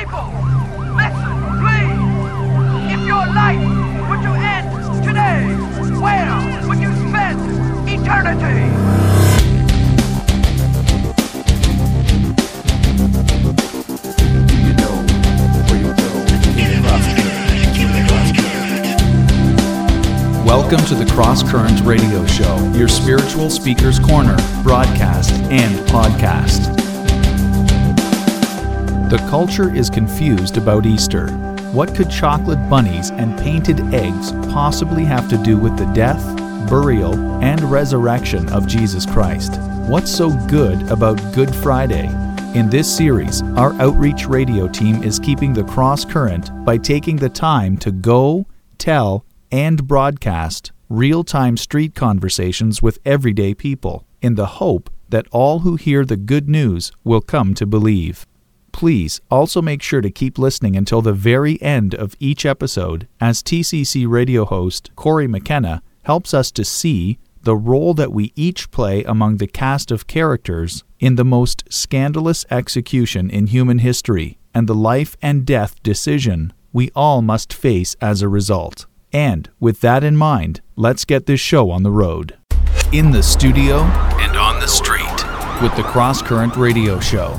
People, listen, please. If your life to end today, where would you spend eternity? Welcome to the Cross Currents Radio Show, your spiritual speaker's corner, broadcast, and podcast. The culture is confused about Easter. What could chocolate bunnies and painted eggs possibly have to do with the death, burial, and resurrection of Jesus Christ? What's so good about Good Friday? In this series, our outreach radio team is keeping the cross current by taking the time to go, tell, and broadcast real time street conversations with everyday people in the hope that all who hear the good news will come to believe. Please also make sure to keep listening until the very end of each episode as TCC radio host Corey McKenna helps us to see the role that we each play among the cast of characters in the most scandalous execution in human history and the life and death decision we all must face as a result. And with that in mind, let's get this show on the road. In the studio and on the street with the Cross Current Radio Show.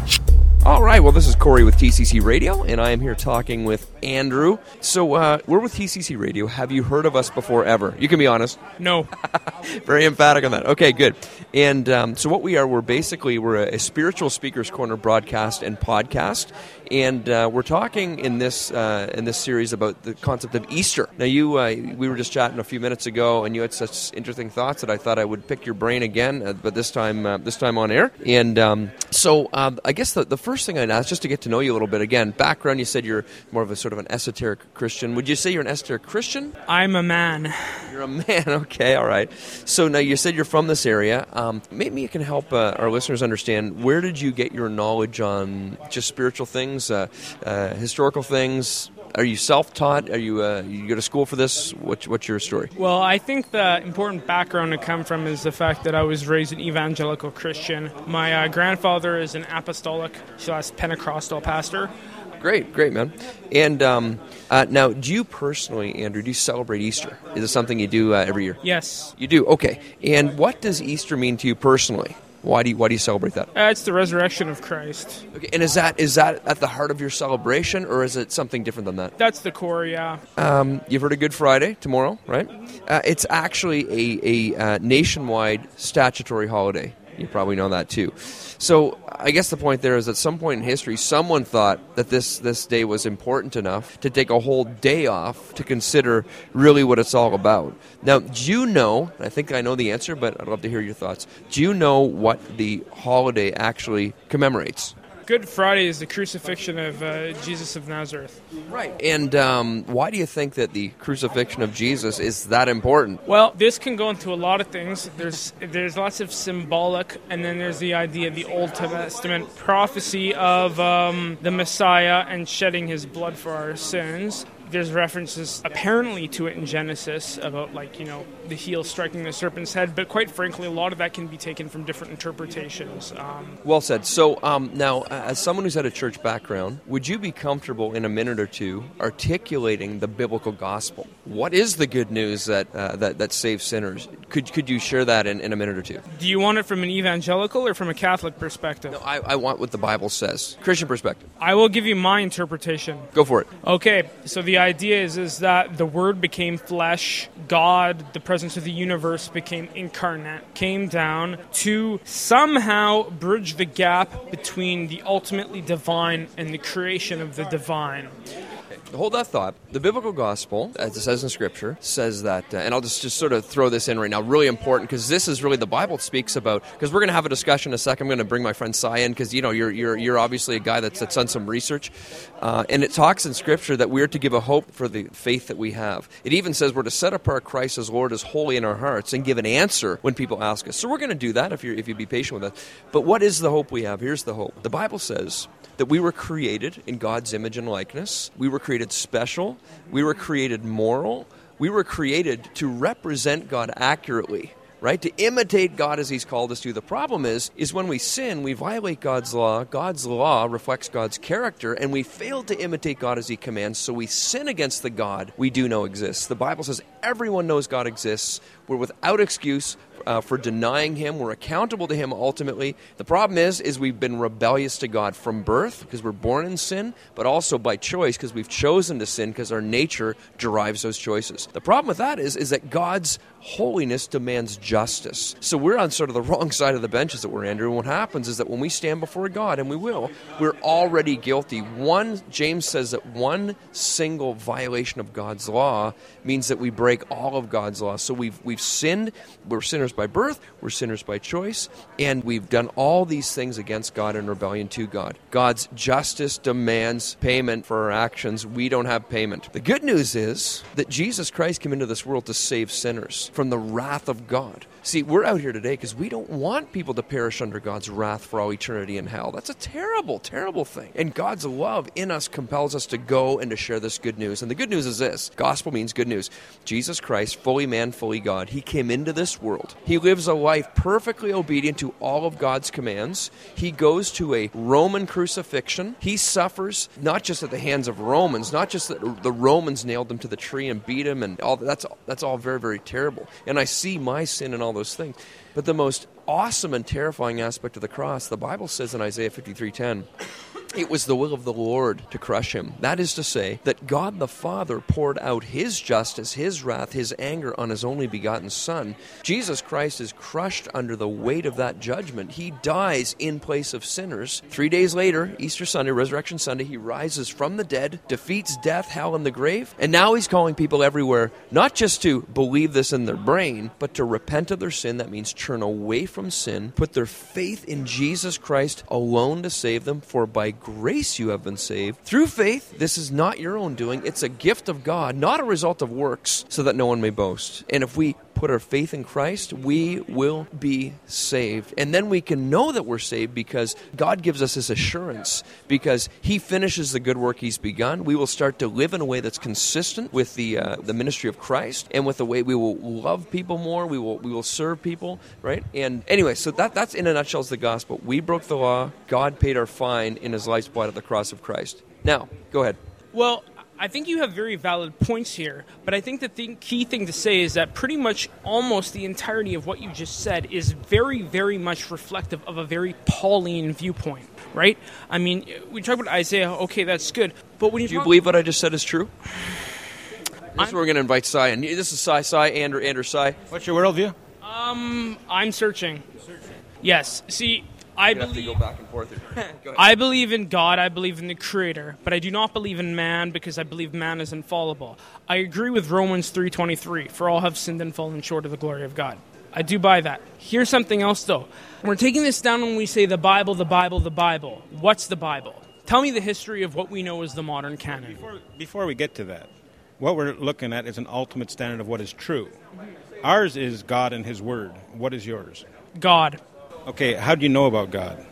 All right, well, this is Corey with TCC Radio, and I am here talking with Andrew. So, uh, we're with TCC Radio. Have you heard of us before ever? You can be honest. No. Very emphatic on that. Okay, good. And um, so, what we are, we're basically we're a, a spiritual speakers corner broadcast and podcast, and uh, we're talking in this uh, in this series about the concept of Easter. Now, you uh, we were just chatting a few minutes ago, and you had such interesting thoughts that I thought I would pick your brain again, uh, but this time uh, this time on air. And um, so, um, I guess the, the first thing I'd ask, just to get to know you a little bit again, background. You said you're more of a sort of an esoteric Christian. Would you say you're an esoteric Christian? I'm a man. You're a man. Okay, all right. So now you said you're from this area. Um, maybe you can help uh, our listeners understand where did you get your knowledge on just spiritual things, uh, uh, historical things. Are you self-taught? Are you uh, you go to school for this? What, what's your story? Well, I think the important background to come from is the fact that I was raised an evangelical Christian. My uh, grandfather is an apostolic slash Pentecostal pastor. Great, great, man. And um, uh, now, do you personally, Andrew, do you celebrate Easter? Is it something you do uh, every year? Yes. You do. Okay. And what does Easter mean to you personally? Why do you, why do you celebrate that? Uh, it's the resurrection of Christ. Okay, and is that is that at the heart of your celebration, or is it something different than that? That's the core, yeah. Um, you've heard of Good Friday tomorrow, right? Uh, it's actually a, a uh, nationwide statutory holiday. You probably know that too. So I guess the point there is at some point in history, someone thought that this this day was important enough to take a whole day off to consider really what it's all about. Now, do you know? I think I know the answer, but I'd love to hear your thoughts. Do you know what the holiday actually commemorates? Good Friday is the crucifixion of uh, Jesus of Nazareth. Right. And um, why do you think that the crucifixion of Jesus is that important? Well, this can go into a lot of things. There's there's lots of symbolic, and then there's the idea of the Old Testament prophecy of um, the Messiah and shedding His blood for our sins. There's references apparently to it in Genesis about like you know the heel striking the serpent's head, but quite frankly, a lot of that can be taken from different interpretations. Um, Well said. So um, now, as someone who's had a church background, would you be comfortable in a minute or two articulating the biblical gospel? What is the good news that uh, that, that saves sinners? Could could you share that in, in a minute or two? do you want it from an evangelical or from a Catholic perspective? I, I want what the Bible says, Christian perspective. I will give you my interpretation. Go for it. Okay, so the idea is is that the Word became flesh, God, the presence of the universe, became incarnate, came down to somehow bridge the gap between the ultimately divine and the creation of the divine. Hold that thought. The biblical gospel, as it says in Scripture, says that, uh, and I'll just, just sort of throw this in right now, really important because this is really the Bible speaks about. Because we're going to have a discussion in a second. I'm going to bring my friend Cy in because you know you're, you're you're obviously a guy that's, that's done some research, uh, and it talks in Scripture that we're to give a hope for the faith that we have. It even says we're to set apart Christ as Lord as holy in our hearts and give an answer when people ask us. So we're going to do that if you if you be patient with us. But what is the hope we have? Here's the hope. The Bible says that we were created in God's image and likeness. We were created special. We were created moral. We were created to represent God accurately right? To imitate God as He's called us to. The problem is, is when we sin, we violate God's law. God's law reflects God's character, and we fail to imitate God as He commands. So we sin against the God we do know exists. The Bible says everyone knows God exists. We're without excuse uh, for denying him. We're accountable to him ultimately. The problem is, is we've been rebellious to God from birth because we're born in sin, but also by choice because we've chosen to sin because our nature derives those choices. The problem with that is, is that God's holiness demands justice. So we're on sort of the wrong side of the benches that we're Andrew. And what happens is that when we stand before God, and we will, we're already guilty. One, James says that one single violation of God's law means that we break all of God's law. So we've we've sinned. We're sinners by birth. We're sinners by choice, and we've done all these things against God in rebellion to God. God's justice demands payment for our actions. We don't have payment. The good news is that Jesus Christ came into this world to save sinners from the wrath of God. See, we're out here today because we don't want people to perish under God's wrath for all eternity in hell. That's a terrible, terrible thing. And God's love in us compels us to go and to share this good news. And the good news is this gospel means good news. Jesus Christ, fully man, fully God, he came into this world. He lives a life perfectly obedient to all of God's commands. He goes to a Roman crucifixion. He suffers not just at the hands of Romans, not just that the Romans nailed him to the tree and beat him and all that's that's all very very terrible. And I see my sin and all those things. But the most awesome and terrifying aspect of the cross, the Bible says in Isaiah 53:10, it was the will of the Lord to crush him. That is to say, that God the Father poured out his justice, his wrath, his anger on his only begotten Son. Jesus Christ is crushed under the weight of that judgment. He dies in place of sinners. Three days later, Easter Sunday, Resurrection Sunday, he rises from the dead, defeats death, hell, and the grave. And now he's calling people everywhere not just to believe this in their brain, but to repent of their sin. That means turn away from sin, put their faith in Jesus Christ alone to save them, for by grace you have been saved. Through faith, this is not your own doing, it's a gift of God, not a result of works, so that no one may boast. And if we put our faith in Christ, we will be saved. And then we can know that we're saved because God gives us this assurance because He finishes the good work He's begun. We will start to live in a way that's consistent with the uh, the ministry of Christ and with the way we will love people more. We will we will serve people, right? And anyway, so that that's in a nutshell is the gospel. We broke the law. God paid our fine in His life's blood at the cross of Christ. Now, go ahead. Well, I think you have very valid points here, but I think the thing, key thing to say is that pretty much almost the entirety of what you just said is very, very much reflective of a very Pauline viewpoint, right? I mean, we talk about Isaiah, okay, that's good, but when you Do you talk- believe what I just said is true? This is where we're going to invite Cy, and this is Cy, Cy, Andrew, Andrew, Cy. What's your worldview? Um, I'm searching. Yes. See, I You have to believe go back and forth. here. Go ahead. I believe in God, I believe in the Creator, but I do not believe in man because I believe man is infallible. I agree with Romans 3:23, for all have sinned and fallen short of the glory of God. I do buy that. Here's something else though. We're taking this down when we say the Bible, the Bible, the Bible. What's the Bible? Tell me the history of what we know as the modern canon. Before, before we get to that, what we're looking at is an ultimate standard of what is true. Ours is God and His Word. What is yours? God. Okay, how do you know about God?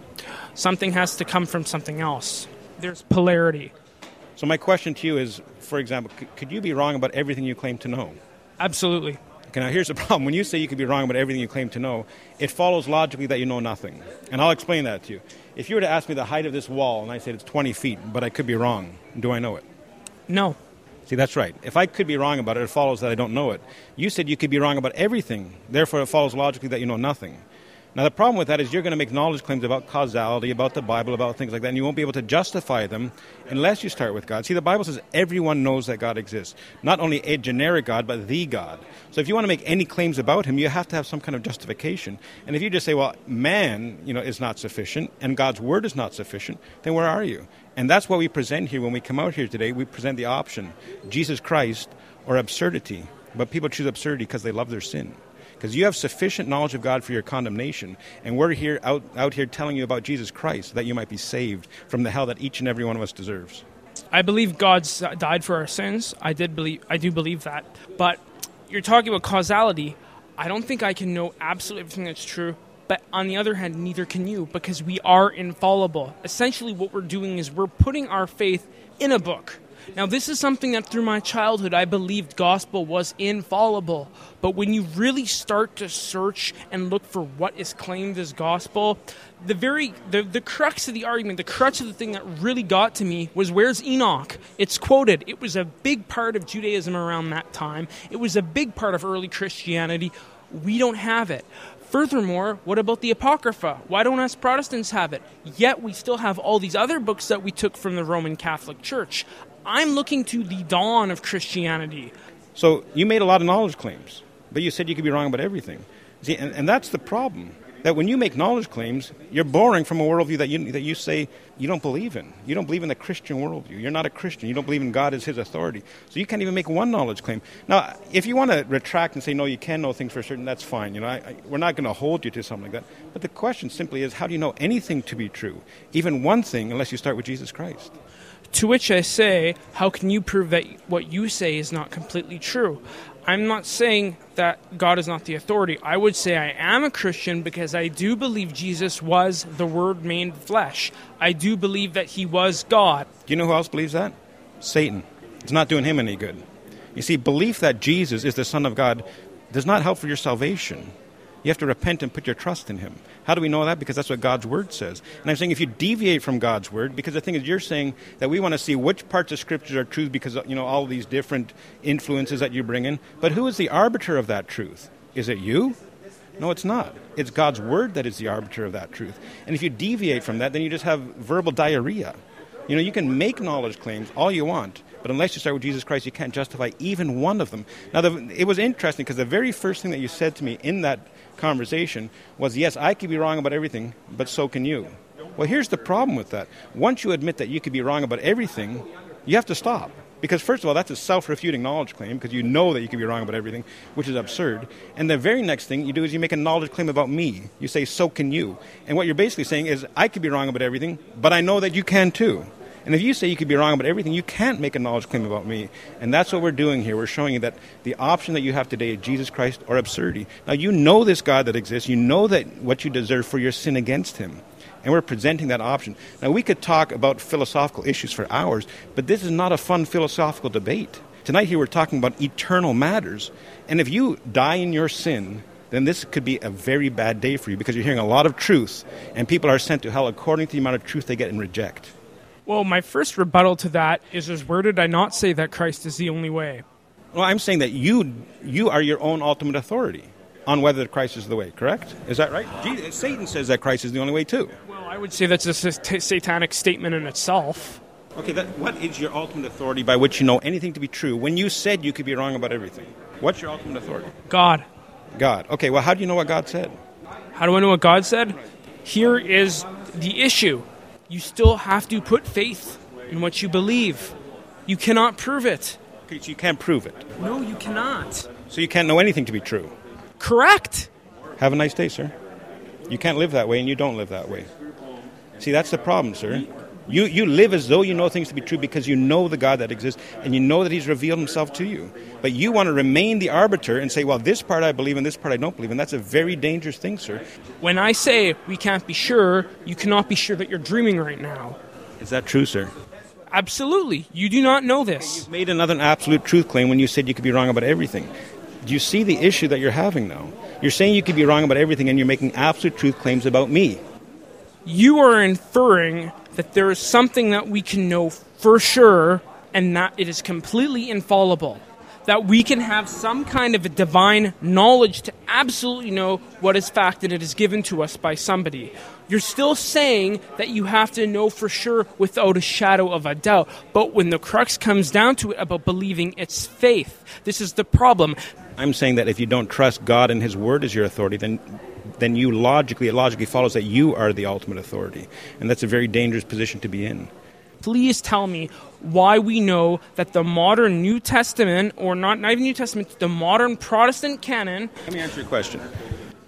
Something has to come from something else. There's polarity. So my question to you is, for example, c- could you be wrong about everything you claim to know? Absolutely. Okay, now here's the problem. When you say you could be wrong about everything you claim to know, it follows logically that you know nothing. And I'll explain that to you. If you were to ask me the height of this wall and I said it's 20 feet, but I could be wrong, do I know it? No. See, that's right. If I could be wrong about it, it follows that I don't know it. You said you could be wrong about everything, therefore it follows logically that you know nothing. Now, the problem with that is you're going to make knowledge claims about causality, about the Bible, about things like that, and you won't be able to justify them unless you start with God. See, the Bible says everyone knows that God exists. Not only a generic God, but the God. So if you want to make any claims about him, you have to have some kind of justification. And if you just say, well, man, you know, is not sufficient, and God's word is not sufficient, then where are you? And that's what we present here when we come out here today. We present the option Jesus Christ or absurdity. But people choose absurdity because they love their sin. Because you have sufficient knowledge of God for your condemnation, and we're here out, out here telling you about Jesus Christ that you might be saved from the hell that each and every one of us deserves. I believe God died for our sins. I did believe I do believe that. But you're talking about causality. I don't think I can know absolutely everything that's true But on the other hand, neither can you because we are infallible. Essentially, what we're doing is we're putting our faith in a book. Now, this is something that through my childhood I believed gospel was infallible. But when you really start to search and look for what is claimed as gospel, the very the, the crux of the argument, the crux of the thing that really got to me was where's Enoch? It's quoted. It was a big part of Judaism around that time. It was a big part of early Christianity. We don't have it. Furthermore, what about the Apocrypha? Why don't us Protestants have it? Yet we still have all these other books that we took from the Roman Catholic Church. I'm looking to the dawn of Christianity. So you made a lot of knowledge claims, but you said you could be wrong about everything. See, and, and that's the problem. That when you make knowledge claims, you're borrowing from a worldview that you, that you say you don't believe in. You don't believe in the Christian worldview. You're not a Christian. You don't believe in God as His authority. So you can't even make one knowledge claim. Now, if you want to retract and say, no, you can know things for certain, that's fine. You know, I, I, we're not going to hold you to something like that. But the question simply is, how do you know anything to be true? Even one thing, unless you start with Jesus Christ. To which I say, how can you prove that what you say is not completely true? I'm not saying that God is not the authority. I would say I am a Christian because I do believe Jesus was the Word made flesh. I do believe that He was God. Do you know who else believes that? Satan. It's not doing him any good. You see, belief that Jesus is the Son of God does not help for your salvation. You have to repent and put your trust in Him. How do we know that? Because that's what God's Word says. And I'm saying if you deviate from God's Word, because the thing is, you're saying that we want to see which parts of Scriptures are truth because, you know, all these different influences that you bring in. But who is the arbiter of that truth? Is it you? No, it's not. It's God's Word that is the arbiter of that truth. And if you deviate from that, then you just have verbal diarrhea. You know, you can make knowledge claims all you want, but unless you start with Jesus Christ, you can't justify even one of them. Now, the, it was interesting because the very first thing that you said to me in that conversation was, yes, I could be wrong about everything, but so can you. Well, here's the problem with that. Once you admit that you could be wrong about everything, you have to stop. Because, first of all, that's a self refuting knowledge claim because you know that you could be wrong about everything, which is absurd. And the very next thing you do is you make a knowledge claim about me. You say, so can you. And what you're basically saying is, I could be wrong about everything, but I know that you can too. And if you say you could be wrong about everything, you can't make a knowledge claim about me. And that's what we're doing here. We're showing you that the option that you have today is Jesus Christ or absurdity. Now, you know this God that exists. You know that what you deserve for your sin against him. And we're presenting that option. Now, we could talk about philosophical issues for hours, but this is not a fun philosophical debate. Tonight, here, we're talking about eternal matters. And if you die in your sin, then this could be a very bad day for you because you're hearing a lot of truth, and people are sent to hell according to the amount of truth they get and reject. Well, my first rebuttal to that is, is where did I not say that Christ is the only way? Well, I'm saying that you you are your own ultimate authority on whether Christ is the way. Correct? Is that right? Jesus, Satan says that Christ is the only way too. Well, I would say that's a satanic statement in itself. Okay, that, what is your ultimate authority by which you know anything to be true? When you said you could be wrong about everything, what's your ultimate authority? God. God. Okay, well, how do you know what God said? How do I know what God said? Here is the issue you still have to put faith in what you believe. You cannot prove it. Okay, so you can't prove it. No, you cannot. So you can't know anything to be true. Correct. Have a nice day, sir. You can't live that way, and you don't live that way. See, that's the problem, sir. You, you live as though you know things to be true because you know the God that exists and you know that He's revealed Himself to you. But you want to remain the arbiter and say, well, this part I believe and this part I don't believe. And that's a very dangerous thing, sir. When I say we can't be sure, you cannot be sure that you're dreaming right now. Is that true, sir? Absolutely. You do not know this. You've made another absolute truth claim when you said you could be wrong about everything. Do you see the issue that you're having now? You're saying you could be wrong about everything and you're making absolute truth claims about me. You are inferring that there is something that we can know for sure and that it is completely infallible. That we can have some kind of a divine knowledge to absolutely know what is fact and it is given to us by somebody. You're still saying that you have to know for sure without a shadow of a doubt. But when the crux comes down to it about believing, it's faith. This is the problem. I'm saying that if you don't trust God and His Word as your authority, then then you logically, it logically follows that you are the ultimate authority. And that's a very dangerous position to be in. Please tell me why we know that the modern New Testament, or not, not even New Testament, the modern Protestant canon. Let me answer your question.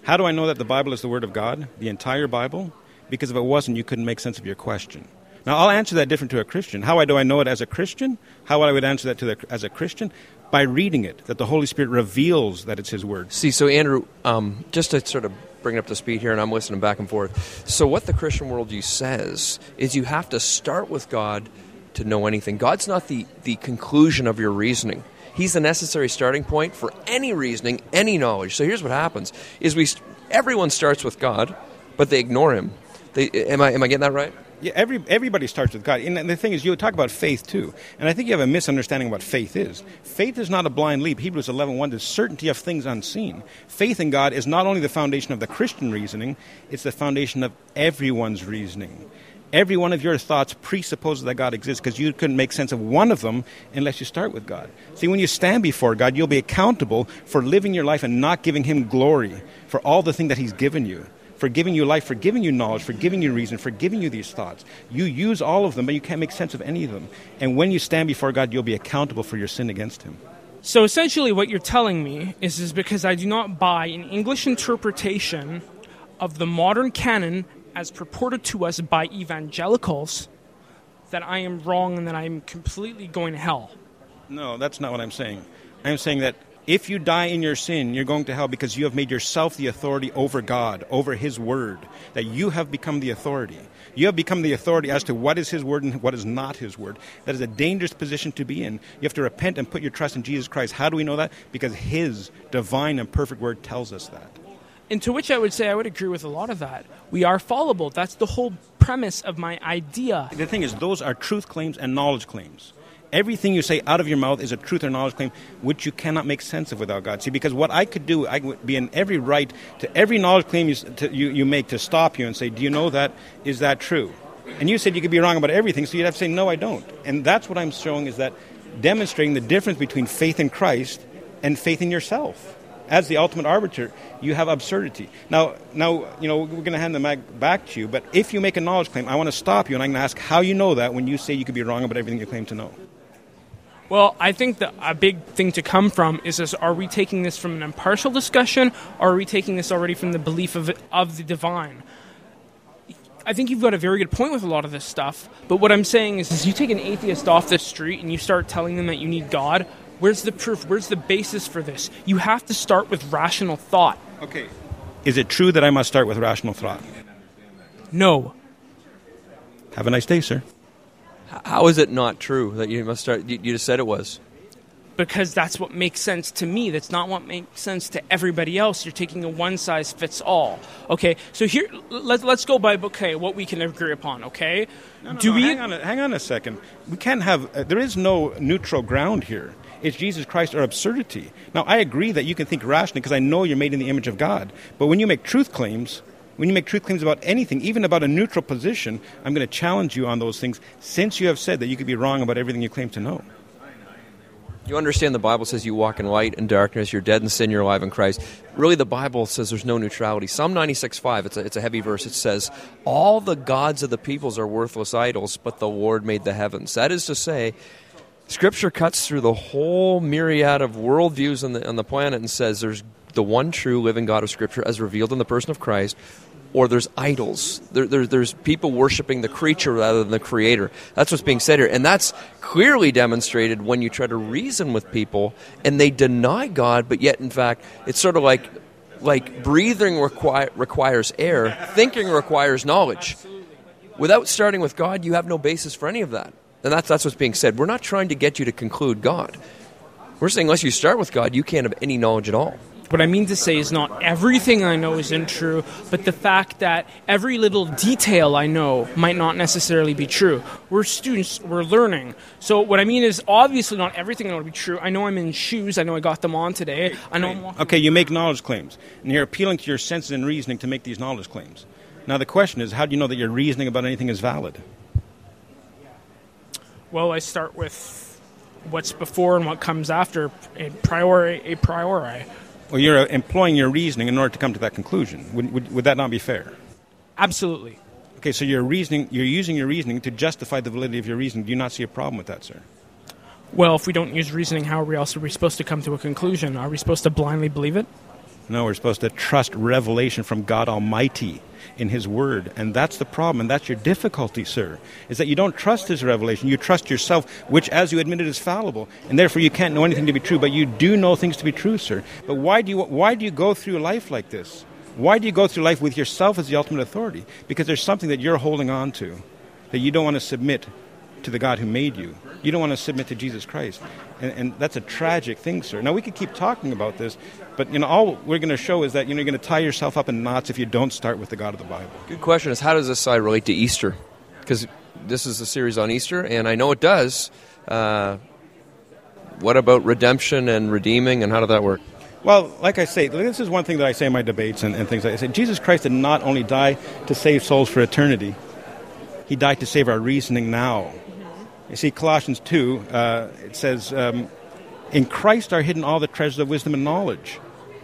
How do I know that the Bible is the Word of God, the entire Bible? Because if it wasn't, you couldn't make sense of your question. Now, I'll answer that different to a Christian. How do I know it as a Christian? How would I would answer that to the, as a Christian? by reading it that the Holy Spirit reveals that it's His Word. See, so Andrew, um, just to sort of bring it up to speed here, and I'm listening back and forth. So, what the Christian worldview says is you have to start with God to know anything. God's not the, the conclusion of your reasoning. He's the necessary starting point for any reasoning, any knowledge. So here's what happens: is we everyone starts with God, but they ignore Him. They, am I am I getting that right? Yeah, every, everybody starts with God. And the thing is, you talk about faith too. And I think you have a misunderstanding of what faith is. Faith is not a blind leap. Hebrews 11 1 is certainty of things unseen. Faith in God is not only the foundation of the Christian reasoning, it's the foundation of everyone's reasoning. Every one of your thoughts presupposes that God exists because you couldn't make sense of one of them unless you start with God. See, when you stand before God, you'll be accountable for living your life and not giving Him glory for all the thing that He's given you for giving you life, for giving you knowledge, for giving you reason, for giving you these thoughts. You use all of them, but you can't make sense of any of them. And when you stand before God, you'll be accountable for your sin against Him. So essentially, what you're telling me is, is because I do not buy an English interpretation of the modern canon as purported to us by evangelicals, that I am wrong and that I'm completely going to hell. No, that's not what I'm saying. I'm saying that if you die in your sin, you're going to hell because you have made yourself the authority over God, over His Word, that you have become the authority. You have become the authority as to what is His Word and what is not His Word. That is a dangerous position to be in. You have to repent and put your trust in Jesus Christ. How do we know that? Because His divine and perfect Word tells us that. And to which I would say I would agree with a lot of that. We are fallible. That's the whole premise of my idea. The thing is, those are truth claims and knowledge claims everything you say out of your mouth is a truth or knowledge claim which you cannot make sense of without God. See, because what I could do, I would be in every right to every knowledge claim you, to, you, you make to stop you and say, Do you know that? Is that true? And you said you could be wrong about everything, so you'd have to say, No, I don't. And that's what I'm showing is that demonstrating the difference between faith in Christ and faith in yourself. As the ultimate arbiter, you have absurdity. Now, now, you know, we're going to hand the mic back to you. But if you make a knowledge claim, I want to stop you and I'm going to ask how you know that when you say you could be wrong about everything you claim to know. Well, I think that a big thing to come from is this, are we taking this from an impartial discussion or are we taking this already from the belief of, of the divine? I think you've got a very good point with a lot of this stuff, but what I'm saying is, is you take an atheist off the street and you start telling them that you need God, where's the proof? Where's the basis for this? You have to start with rational thought. Okay. Is it true that I must start with rational thought? No. Have a nice day, sir. How is it not true that you must start? You, you just said it was. Because that's what makes sense to me. That's not what makes sense to everybody else. You're taking a one size fits all. Okay, so here let, let's go by okay what we can agree upon. Okay, no, no, do no, we hang on? A, hang on a second. We can't have. Uh, there is no neutral ground here. It's Jesus Christ or absurdity. Now I agree that you can think rationally because I know you're made in the image of God. But when you make truth claims, when you make truth claims about anything, even about a neutral position, I'm going to challenge you on those things since you have said that you could be wrong about everything you claim to know. You understand the Bible says you walk in light and darkness, you're dead in sin, you're alive in Christ. Really, the Bible says there's no neutrality. Psalm 96.5, it's a, it's a heavy verse, it says, All the gods of the peoples are worthless idols, but the Lord made the heavens. That is to say, Scripture cuts through the whole myriad of worldviews on the, on the planet and says there's the one true living God of Scripture as revealed in the person of Christ, or there's idols. There, there, there's people worshiping the creature rather than the creator. That's what's being said here. And that's clearly demonstrated when you try to reason with people and they deny God, but yet, in fact, it's sort of like, like breathing require, requires air, thinking requires knowledge. Without starting with God, you have no basis for any of that. And that's, that's what's being said. We're not trying to get you to conclude God. We're saying unless you start with God, you can't have any knowledge at all. What I mean to say is not everything I know isn't true, but the fact that every little detail I know might not necessarily be true. We're students, we're learning. So what I mean is obviously not everything I know to be true. I know I'm in shoes, I know I got them on today. I know I'm Okay, you make knowledge claims, and you're appealing to your senses and reasoning to make these knowledge claims. Now the question is, how do you know that your reasoning about anything is valid? Well, I start with what's before and what comes after a priori a priori. Well, you're uh, employing your reasoning in order to come to that conclusion. Would, would, would that not be fair? Absolutely. Okay, so you're reasoning. You're using your reasoning to justify the validity of your reasoning. Do you not see a problem with that, sir? Well, if we don't use reasoning, how are we else are we supposed to come to a conclusion? Are we supposed to blindly believe it? No, we're supposed to trust revelation from God Almighty in His Word. And that's the problem, and that's your difficulty, sir, is that you don't trust His revelation. You trust yourself, which, as you admitted, is fallible. And therefore, you can't know anything to be true, but you do know things to be true, sir. But why do you, why do you go through life like this? Why do you go through life with yourself as the ultimate authority? Because there's something that you're holding on to that you don't want to submit to the God who made you. You don't want to submit to Jesus Christ. And, and, that's a tragic thing, sir. Now, we could keep talking about this, but, you know, all we're going to show is that, you know, you're going to tie yourself up in knots if you don't start with the God of the Bible. Good question is how does this side relate to Easter? Because this is a series on Easter, and I know it does. Uh, what about redemption and redeeming, and how did that work? Well, like I say, this is one thing that I say in my debates and, and things like I say. Jesus Christ did not only die to save souls for eternity, he died to save our reasoning now. You see, Colossians 2, uh, it says, um, In Christ are hidden all the treasures of wisdom and knowledge.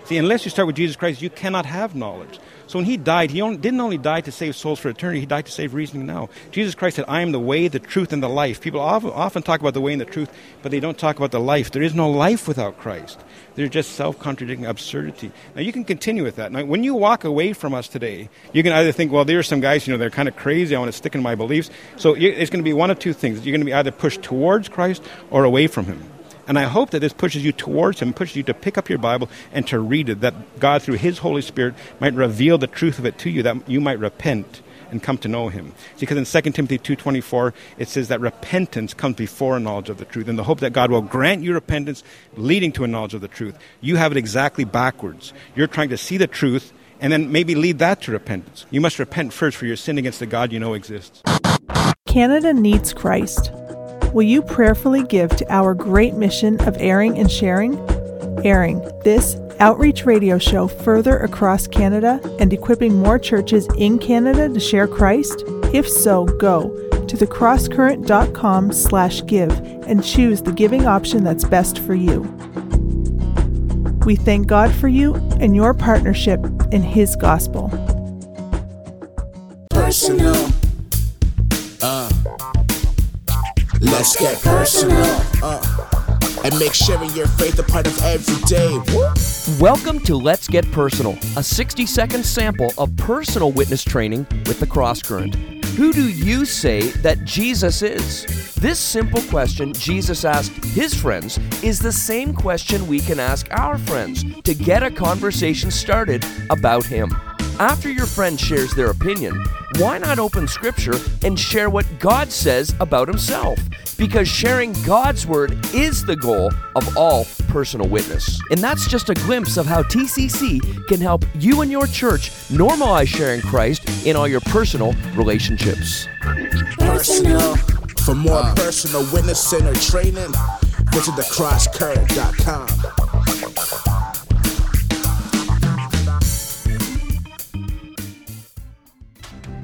See, unless you start with Jesus Christ, you cannot have knowledge. So when he died, he only, didn't only die to save souls for eternity, he died to save reasoning now. Jesus Christ said, I am the way, the truth, and the life. People often, often talk about the way and the truth, but they don't talk about the life. There is no life without Christ. They're just self contradicting absurdity. Now, you can continue with that. Now, when you walk away from us today, you can either think, well, there are some guys, you know, they're kind of crazy. I want to stick in my beliefs. So it's going to be one of two things. You're going to be either pushed towards Christ or away from him. And I hope that this pushes you towards Him, pushes you to pick up your Bible and to read it, that God, through His Holy Spirit, might reveal the truth of it to you, that you might repent and come to know him. Because in 2 Timothy 2.24, it says that repentance comes before a knowledge of the truth. And the hope that God will grant you repentance leading to a knowledge of the truth. You have it exactly backwards. You're trying to see the truth and then maybe lead that to repentance. You must repent first for your sin against the God you know exists. Canada needs Christ. Will you prayerfully give to our great mission of airing and sharing? Airing, this outreach radio show further across Canada and equipping more churches in Canada to share Christ? If so, go to thecrosscurrent.com slash give and choose the giving option that's best for you. We thank God for you and your partnership in His gospel. Personal. Let's get personal. Uh and make sharing your faith a part of every day. Welcome to Let's Get Personal, a 60 second sample of personal witness training with the Cross Current. Who do you say that Jesus is? This simple question Jesus asked his friends is the same question we can ask our friends to get a conversation started about him. After your friend shares their opinion, why not open scripture and share what God says about himself? Because sharing God's word is the goal of all personal witness. And that's just a glimpse of how TCC can help you and your church normalize sharing Christ in all your personal relationships. Personal. For more personal witnessing or training, visit thecrosscurrent.com.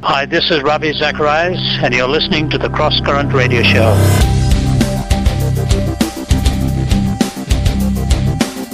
Hi, this is Ravi Zacharias, and you're listening to the Cross Current Radio Show.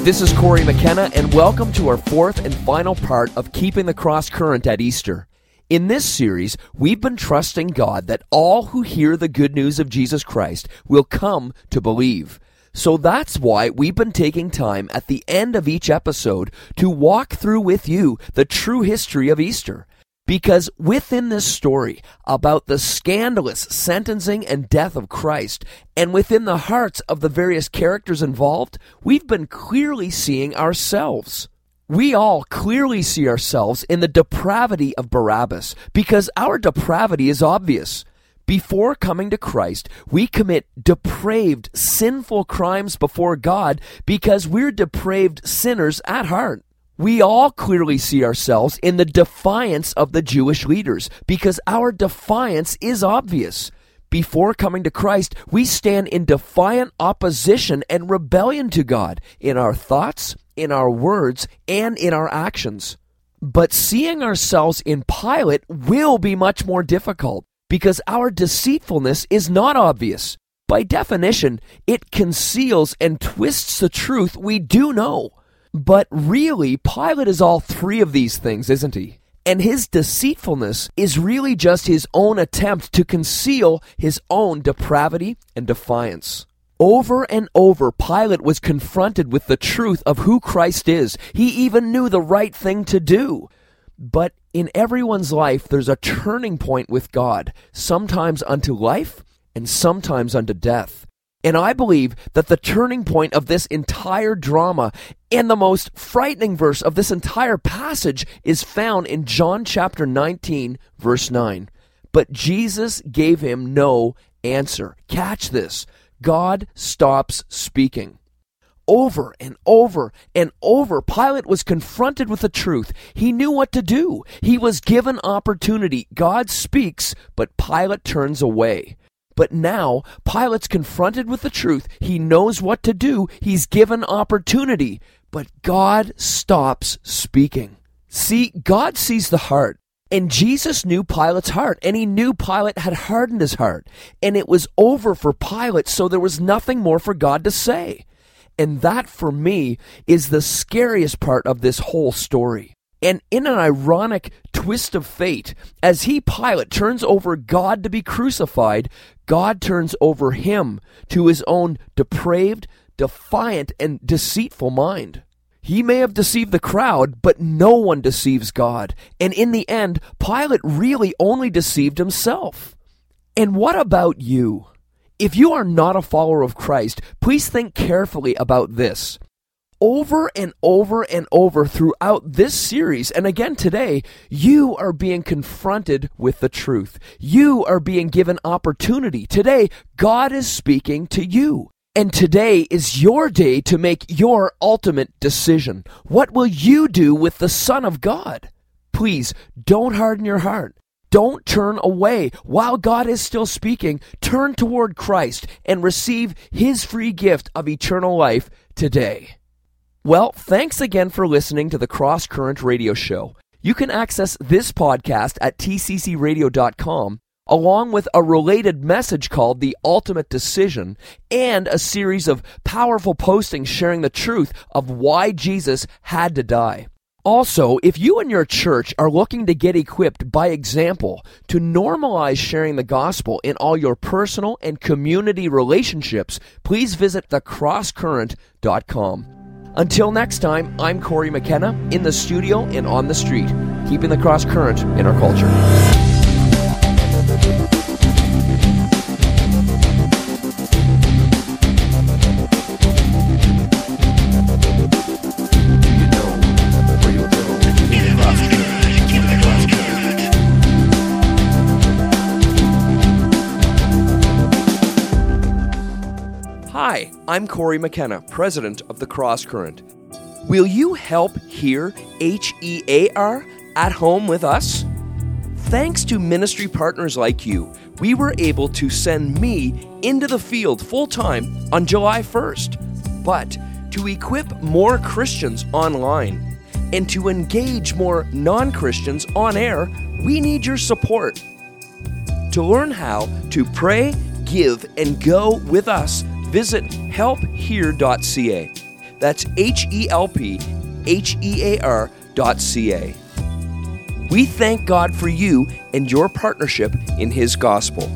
This is Corey McKenna, and welcome to our fourth and final part of Keeping the Cross Current at Easter. In this series, we've been trusting God that all who hear the good news of Jesus Christ will come to believe. So that's why we've been taking time at the end of each episode to walk through with you the true history of Easter. Because within this story about the scandalous sentencing and death of Christ, and within the hearts of the various characters involved, we've been clearly seeing ourselves. We all clearly see ourselves in the depravity of Barabbas because our depravity is obvious. Before coming to Christ, we commit depraved, sinful crimes before God because we're depraved sinners at heart. We all clearly see ourselves in the defiance of the Jewish leaders because our defiance is obvious. Before coming to Christ, we stand in defiant opposition and rebellion to God in our thoughts, in our words, and in our actions. But seeing ourselves in Pilate will be much more difficult because our deceitfulness is not obvious. By definition, it conceals and twists the truth we do know. But really, Pilate is all three of these things, isn't he? And his deceitfulness is really just his own attempt to conceal his own depravity and defiance. Over and over, Pilate was confronted with the truth of who Christ is. He even knew the right thing to do. But in everyone's life, there's a turning point with God, sometimes unto life and sometimes unto death. And I believe that the turning point of this entire drama and the most frightening verse of this entire passage is found in John chapter 19, verse 9. But Jesus gave him no answer. Catch this. God stops speaking. Over and over and over, Pilate was confronted with the truth. He knew what to do. He was given opportunity. God speaks, but Pilate turns away. But now, Pilate's confronted with the truth. He knows what to do. He's given opportunity. But God stops speaking. See, God sees the heart. And Jesus knew Pilate's heart, and he knew Pilate had hardened his heart. And it was over for Pilate, so there was nothing more for God to say. And that, for me, is the scariest part of this whole story. And in an ironic twist of fate, as he, Pilate, turns over God to be crucified, God turns over him to his own depraved, defiant, and deceitful mind. He may have deceived the crowd, but no one deceives God. And in the end, Pilate really only deceived himself. And what about you? If you are not a follower of Christ, please think carefully about this. Over and over and over throughout this series, and again today, you are being confronted with the truth. You are being given opportunity. Today, God is speaking to you. And today is your day to make your ultimate decision. What will you do with the Son of God? Please don't harden your heart. Don't turn away. While God is still speaking, turn toward Christ and receive his free gift of eternal life today. Well, thanks again for listening to the Cross Current Radio Show. You can access this podcast at tccradio.com along with a related message called The Ultimate Decision and a series of powerful postings sharing the truth of why Jesus had to die. Also, if you and your church are looking to get equipped by example to normalize sharing the gospel in all your personal and community relationships, please visit thecrosscurrent.com. Until next time, I'm Corey McKenna in the studio and on the street, keeping the cross current in our culture. Hi, I'm Corey McKenna, president of the Cross Current. Will you help hear H E A R at home with us? Thanks to ministry partners like you, we were able to send me into the field full time on July 1st. But to equip more Christians online and to engage more non Christians on air, we need your support. To learn how to pray, give, and go with us, visit helphear.ca. That's H E L P H E A R.ca. We thank God for you and your partnership in His gospel.